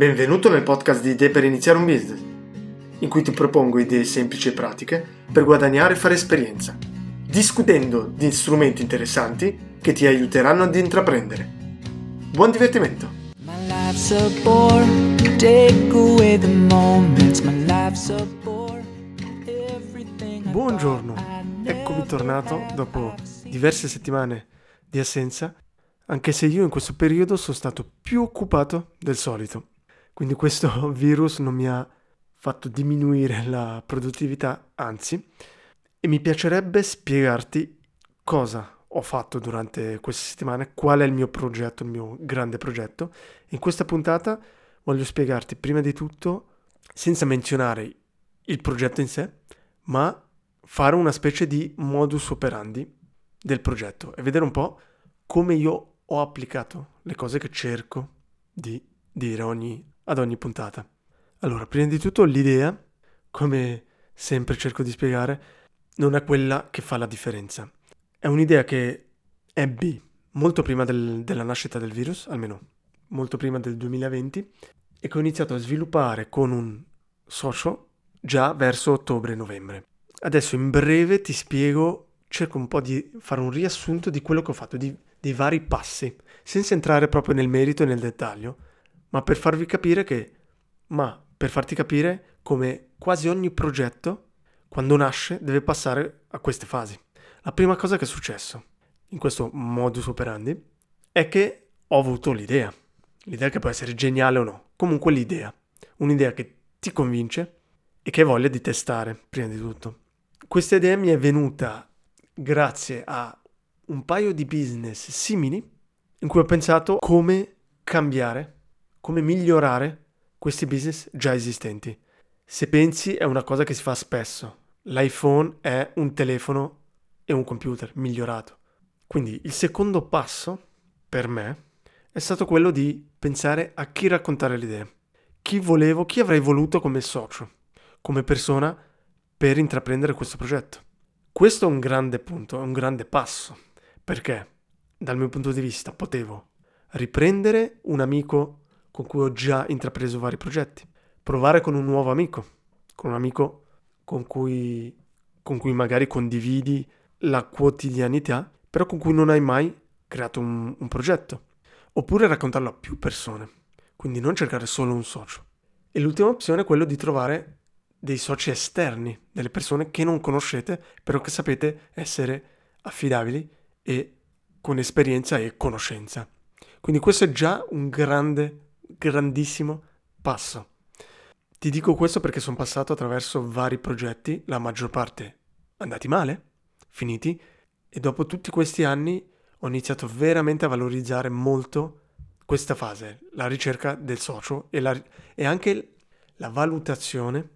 Benvenuto nel podcast di Idee per iniziare un business, in cui ti propongo idee semplici e pratiche per guadagnare e fare esperienza, discutendo di strumenti interessanti che ti aiuteranno ad intraprendere. Buon divertimento! Buongiorno, eccomi tornato dopo diverse settimane di assenza, anche se io in questo periodo sono stato più occupato del solito. Quindi questo virus non mi ha fatto diminuire la produttività, anzi, e mi piacerebbe spiegarti cosa ho fatto durante queste settimane, qual è il mio progetto, il mio grande progetto. In questa puntata voglio spiegarti prima di tutto, senza menzionare il progetto in sé, ma fare una specie di modus operandi del progetto e vedere un po' come io ho applicato le cose che cerco di dire ogni ad ogni puntata. Allora, prima di tutto l'idea, come sempre cerco di spiegare, non è quella che fa la differenza. È un'idea che ebbi molto prima del, della nascita del virus, almeno molto prima del 2020, e che ho iniziato a sviluppare con un socio già verso ottobre-novembre. Adesso in breve ti spiego, cerco un po' di fare un riassunto di quello che ho fatto, di, dei vari passi, senza entrare proprio nel merito e nel dettaglio, ma per farvi capire che, ma per farti capire come quasi ogni progetto, quando nasce, deve passare a queste fasi. La prima cosa che è successo in questo modus operandi è che ho avuto l'idea. L'idea che può essere geniale o no, comunque l'idea. Un'idea che ti convince e che hai voglia di testare, prima di tutto. Questa idea mi è venuta grazie a un paio di business simili in cui ho pensato come cambiare come migliorare questi business già esistenti. Se pensi è una cosa che si fa spesso. L'iPhone è un telefono e un computer migliorato. Quindi il secondo passo per me è stato quello di pensare a chi raccontare l'idea. Chi volevo, chi avrei voluto come socio, come persona per intraprendere questo progetto. Questo è un grande punto, è un grande passo, perché dal mio punto di vista potevo riprendere un amico con cui ho già intrapreso vari progetti. Provare con un nuovo amico, con un amico con cui, con cui magari condividi la quotidianità, però con cui non hai mai creato un, un progetto. Oppure raccontarlo a più persone, quindi non cercare solo un socio. E l'ultima opzione è quello di trovare dei soci esterni, delle persone che non conoscete, però che sapete essere affidabili e con esperienza e conoscenza. Quindi questo è già un grande grandissimo passo. Ti dico questo perché sono passato attraverso vari progetti, la maggior parte andati male, finiti, e dopo tutti questi anni ho iniziato veramente a valorizzare molto questa fase, la ricerca del socio e, la, e anche la valutazione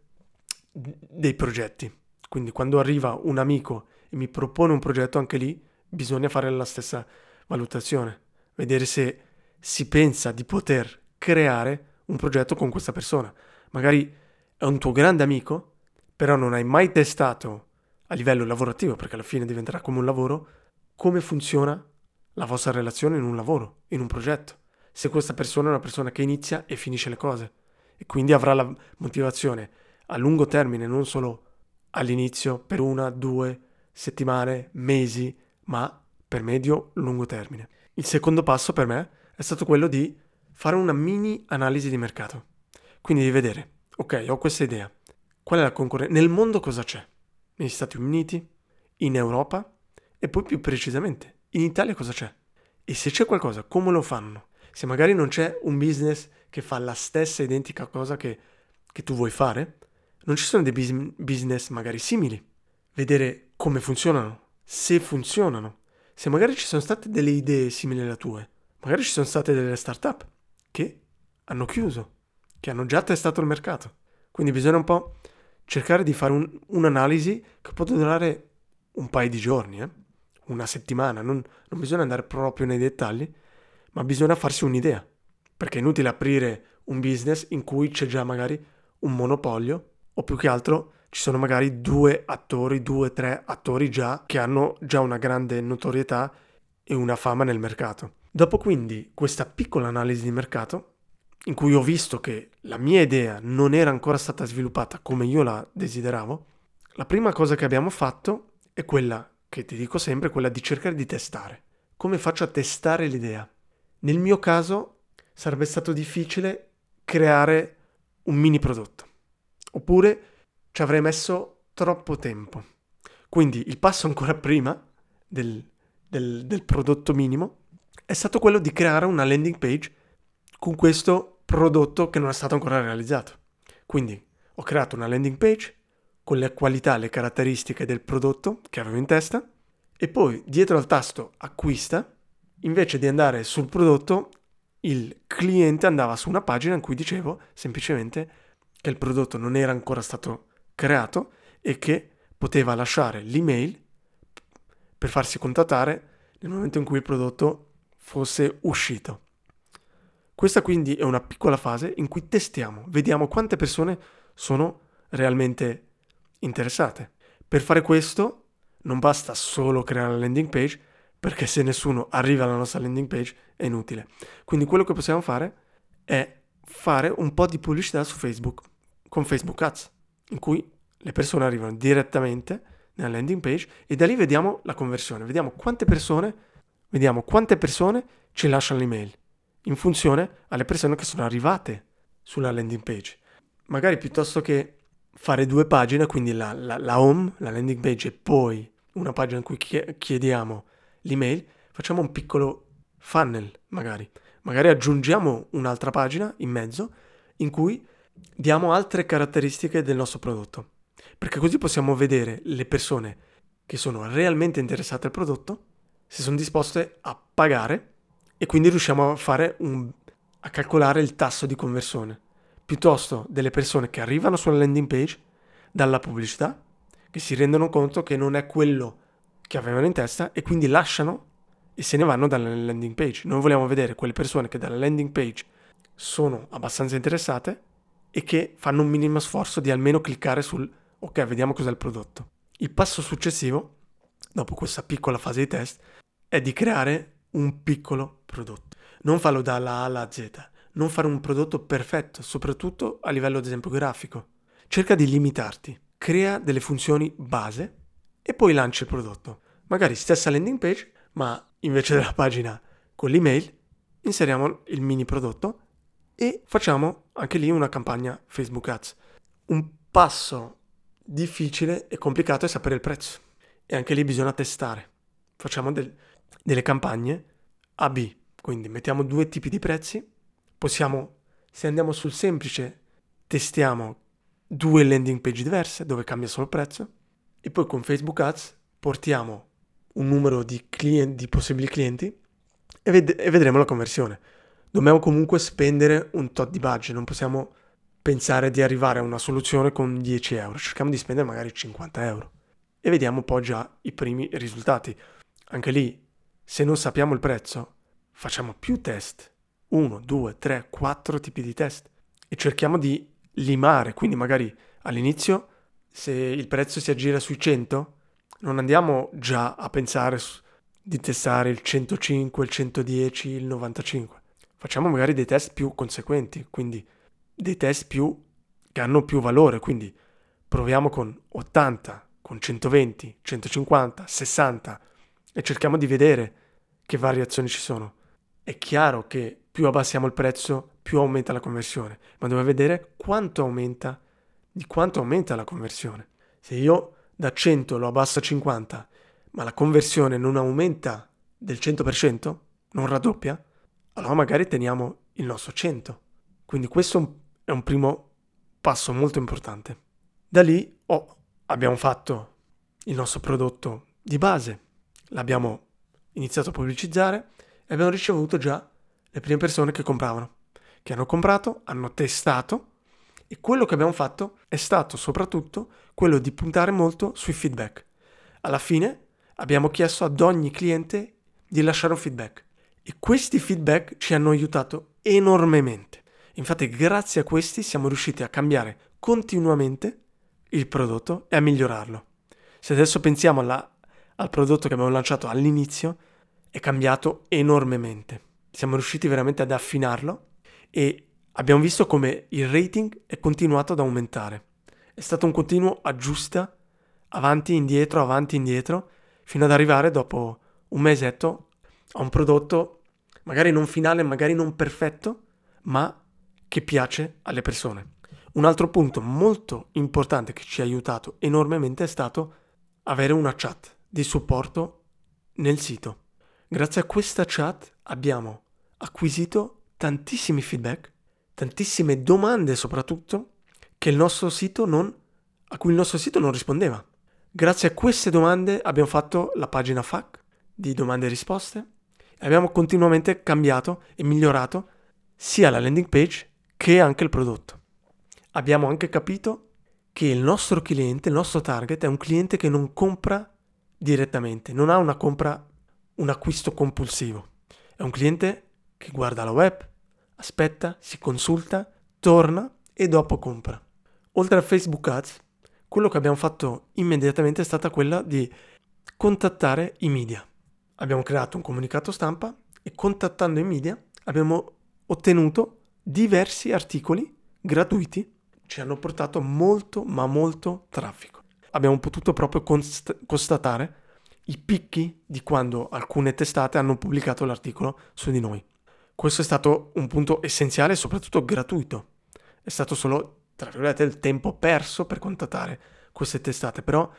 dei progetti. Quindi quando arriva un amico e mi propone un progetto, anche lì bisogna fare la stessa valutazione, vedere se si pensa di poter creare un progetto con questa persona. Magari è un tuo grande amico, però non hai mai testato a livello lavorativo, perché alla fine diventerà come un lavoro, come funziona la vostra relazione in un lavoro, in un progetto. Se questa persona è una persona che inizia e finisce le cose e quindi avrà la motivazione a lungo termine, non solo all'inizio per una, due settimane, mesi, ma per medio-lungo termine. Il secondo passo per me è stato quello di fare una mini analisi di mercato. Quindi di vedere, ok, ho questa idea. Qual è la concorrenza? Nel mondo cosa c'è? Negli Stati Uniti? In Europa? E poi più precisamente, in Italia cosa c'è? E se c'è qualcosa, come lo fanno? Se magari non c'è un business che fa la stessa identica cosa che, che tu vuoi fare, non ci sono dei bis- business magari simili. Vedere come funzionano, se funzionano, se magari ci sono state delle idee simili alle tue, magari ci sono state delle start-up che hanno chiuso, che hanno già testato il mercato. Quindi bisogna un po' cercare di fare un, un'analisi che può durare un paio di giorni, eh? una settimana, non, non bisogna andare proprio nei dettagli, ma bisogna farsi un'idea, perché è inutile aprire un business in cui c'è già magari un monopolio o più che altro ci sono magari due attori, due, tre attori già che hanno già una grande notorietà e una fama nel mercato. Dopo quindi questa piccola analisi di mercato, in cui ho visto che la mia idea non era ancora stata sviluppata come io la desideravo, la prima cosa che abbiamo fatto è quella che ti dico sempre, quella di cercare di testare. Come faccio a testare l'idea? Nel mio caso sarebbe stato difficile creare un mini prodotto, oppure ci avrei messo troppo tempo. Quindi il passo ancora prima del, del, del prodotto minimo è stato quello di creare una landing page con questo prodotto che non è stato ancora realizzato. Quindi ho creato una landing page con le qualità, le caratteristiche del prodotto che avevo in testa e poi dietro al tasto acquista, invece di andare sul prodotto, il cliente andava su una pagina in cui dicevo semplicemente che il prodotto non era ancora stato creato e che poteva lasciare l'email per farsi contattare nel momento in cui il prodotto fosse uscito. Questa quindi è una piccola fase in cui testiamo, vediamo quante persone sono realmente interessate. Per fare questo non basta solo creare la landing page, perché se nessuno arriva alla nostra landing page è inutile. Quindi quello che possiamo fare è fare un po' di pubblicità su Facebook con Facebook Ads, in cui le persone arrivano direttamente nella landing page e da lì vediamo la conversione, vediamo quante persone, vediamo quante persone ci lasciano l'email in funzione alle persone che sono arrivate sulla landing page. Magari piuttosto che fare due pagine, quindi la, la, la home, la landing page e poi una pagina in cui chiediamo l'email, facciamo un piccolo funnel magari. Magari aggiungiamo un'altra pagina in mezzo in cui diamo altre caratteristiche del nostro prodotto. Perché così possiamo vedere le persone che sono realmente interessate al prodotto, se sono disposte a pagare e quindi riusciamo a, fare un, a calcolare il tasso di conversione, piuttosto delle persone che arrivano sulla landing page dalla pubblicità, che si rendono conto che non è quello che avevano in testa e quindi lasciano e se ne vanno dalla landing page. Noi vogliamo vedere quelle persone che dalla landing page sono abbastanza interessate e che fanno un minimo sforzo di almeno cliccare sul ok, vediamo cos'è il prodotto. Il passo successivo, dopo questa piccola fase di test, è di creare un piccolo prodotto. Non farlo dalla A alla Z, non fare un prodotto perfetto, soprattutto a livello ad esempio grafico. Cerca di limitarti, crea delle funzioni base e poi lancia il prodotto. Magari stessa landing page, ma invece della pagina con l'email inseriamo il mini prodotto e facciamo anche lì una campagna Facebook Ads. Un passo difficile e complicato è sapere il prezzo e anche lì bisogna testare. Facciamo del, delle campagne A-B, quindi mettiamo due tipi di prezzi, possiamo, se andiamo sul semplice, testiamo due landing page diverse dove cambia solo il prezzo e poi con Facebook Ads portiamo un numero di, clienti, di possibili clienti e, ved- e vedremo la conversione. Dobbiamo comunque spendere un tot di budget, non possiamo pensare di arrivare a una soluzione con 10 euro, cerchiamo di spendere magari 50 euro e vediamo poi già i primi risultati. Anche lì se non sappiamo il prezzo, facciamo più test. Uno, due, tre, quattro tipi di test. E cerchiamo di limare. Quindi magari all'inizio, se il prezzo si aggira sui 100, non andiamo già a pensare di testare il 105, il 110, il 95. Facciamo magari dei test più conseguenti, quindi dei test più che hanno più valore. Quindi proviamo con 80, con 120, 150, 60 e cerchiamo di vedere che variazioni ci sono. È chiaro che più abbassiamo il prezzo, più aumenta la conversione, ma dobbiamo vedere quanto aumenta, di quanto aumenta la conversione. Se io da 100 lo abbasso a 50, ma la conversione non aumenta del 100%, non raddoppia, allora magari teniamo il nostro 100. Quindi questo è un primo passo molto importante. Da lì oh, abbiamo fatto il nostro prodotto di base, l'abbiamo iniziato a pubblicizzare e abbiamo ricevuto già le prime persone che compravano, che hanno comprato, hanno testato e quello che abbiamo fatto è stato soprattutto quello di puntare molto sui feedback. Alla fine abbiamo chiesto ad ogni cliente di lasciare un feedback e questi feedback ci hanno aiutato enormemente. Infatti grazie a questi siamo riusciti a cambiare continuamente il prodotto e a migliorarlo. Se adesso pensiamo alla al prodotto che abbiamo lanciato all'inizio è cambiato enormemente. Siamo riusciti veramente ad affinarlo e abbiamo visto come il rating è continuato ad aumentare. È stato un continuo aggiusta avanti e indietro, avanti e indietro, fino ad arrivare dopo un mesetto a un prodotto magari non finale, magari non perfetto, ma che piace alle persone. Un altro punto molto importante che ci ha aiutato enormemente è stato avere una chat di supporto nel sito. Grazie a questa chat abbiamo acquisito tantissimi feedback, tantissime domande soprattutto, non, a cui il nostro sito non rispondeva. Grazie a queste domande abbiamo fatto la pagina FAQ di domande e risposte e abbiamo continuamente cambiato e migliorato sia la landing page che anche il prodotto. Abbiamo anche capito che il nostro cliente, il nostro target è un cliente che non compra direttamente, non ha una compra, un acquisto compulsivo. È un cliente che guarda la web, aspetta, si consulta, torna e dopo compra. Oltre a Facebook Ads, quello che abbiamo fatto immediatamente è stata quella di contattare i media. Abbiamo creato un comunicato stampa e contattando i media abbiamo ottenuto diversi articoli gratuiti. Ci hanno portato molto ma molto traffico. Abbiamo potuto proprio const- constatare i picchi di quando alcune testate hanno pubblicato l'articolo su di noi. Questo è stato un punto essenziale e soprattutto gratuito. È stato solo tra virgolette, il tempo perso per contattare queste testate, però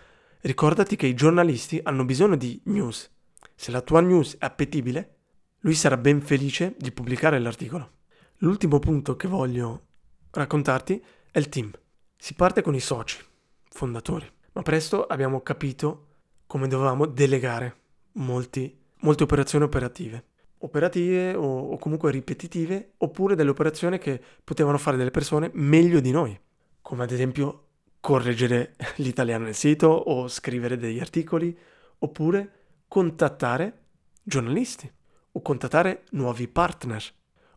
ricordati che i giornalisti hanno bisogno di news. Se la tua news è appetibile, lui sarà ben felice di pubblicare l'articolo. L'ultimo punto che voglio raccontarti è il team. Si parte con i soci, fondatori, ma presto abbiamo capito come dovevamo delegare molti, molte operazioni operative operative o, o, comunque ripetitive, oppure delle operazioni che potevano fare delle persone meglio di noi, come ad esempio correggere l'italiano nel sito o scrivere degli articoli, oppure contattare giornalisti o contattare nuovi partner,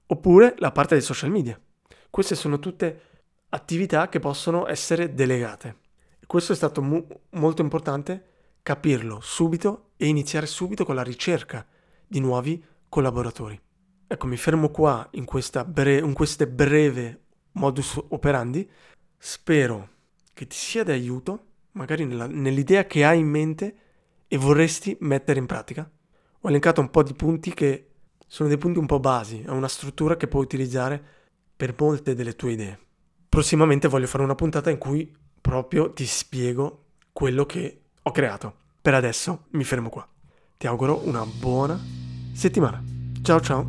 oppure la parte dei social media. Queste sono tutte attività che possono essere delegate. Questo è stato mu- molto importante capirlo subito e iniziare subito con la ricerca di nuovi collaboratori. Ecco, mi fermo qua in, bre- in queste breve modus operandi. Spero che ti sia d'aiuto, magari nella, nell'idea che hai in mente e vorresti mettere in pratica. Ho elencato un po' di punti che sono dei punti un po' basi, è una struttura che puoi utilizzare per molte delle tue idee. Prossimamente voglio fare una puntata in cui proprio ti spiego quello che ho creato. Per adesso mi fermo qua. Ti auguro una buona settimana. Ciao ciao.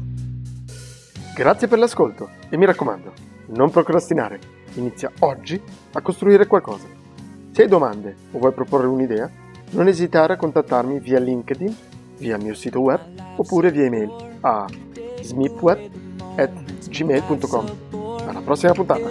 Grazie per l'ascolto e mi raccomando, non procrastinare. Inizia oggi a costruire qualcosa. Se hai domande o vuoi proporre un'idea, non esitare a contattarmi via LinkedIn, via il mio sito web oppure via email a smipweb.gmail.com. Alla prossima puntata!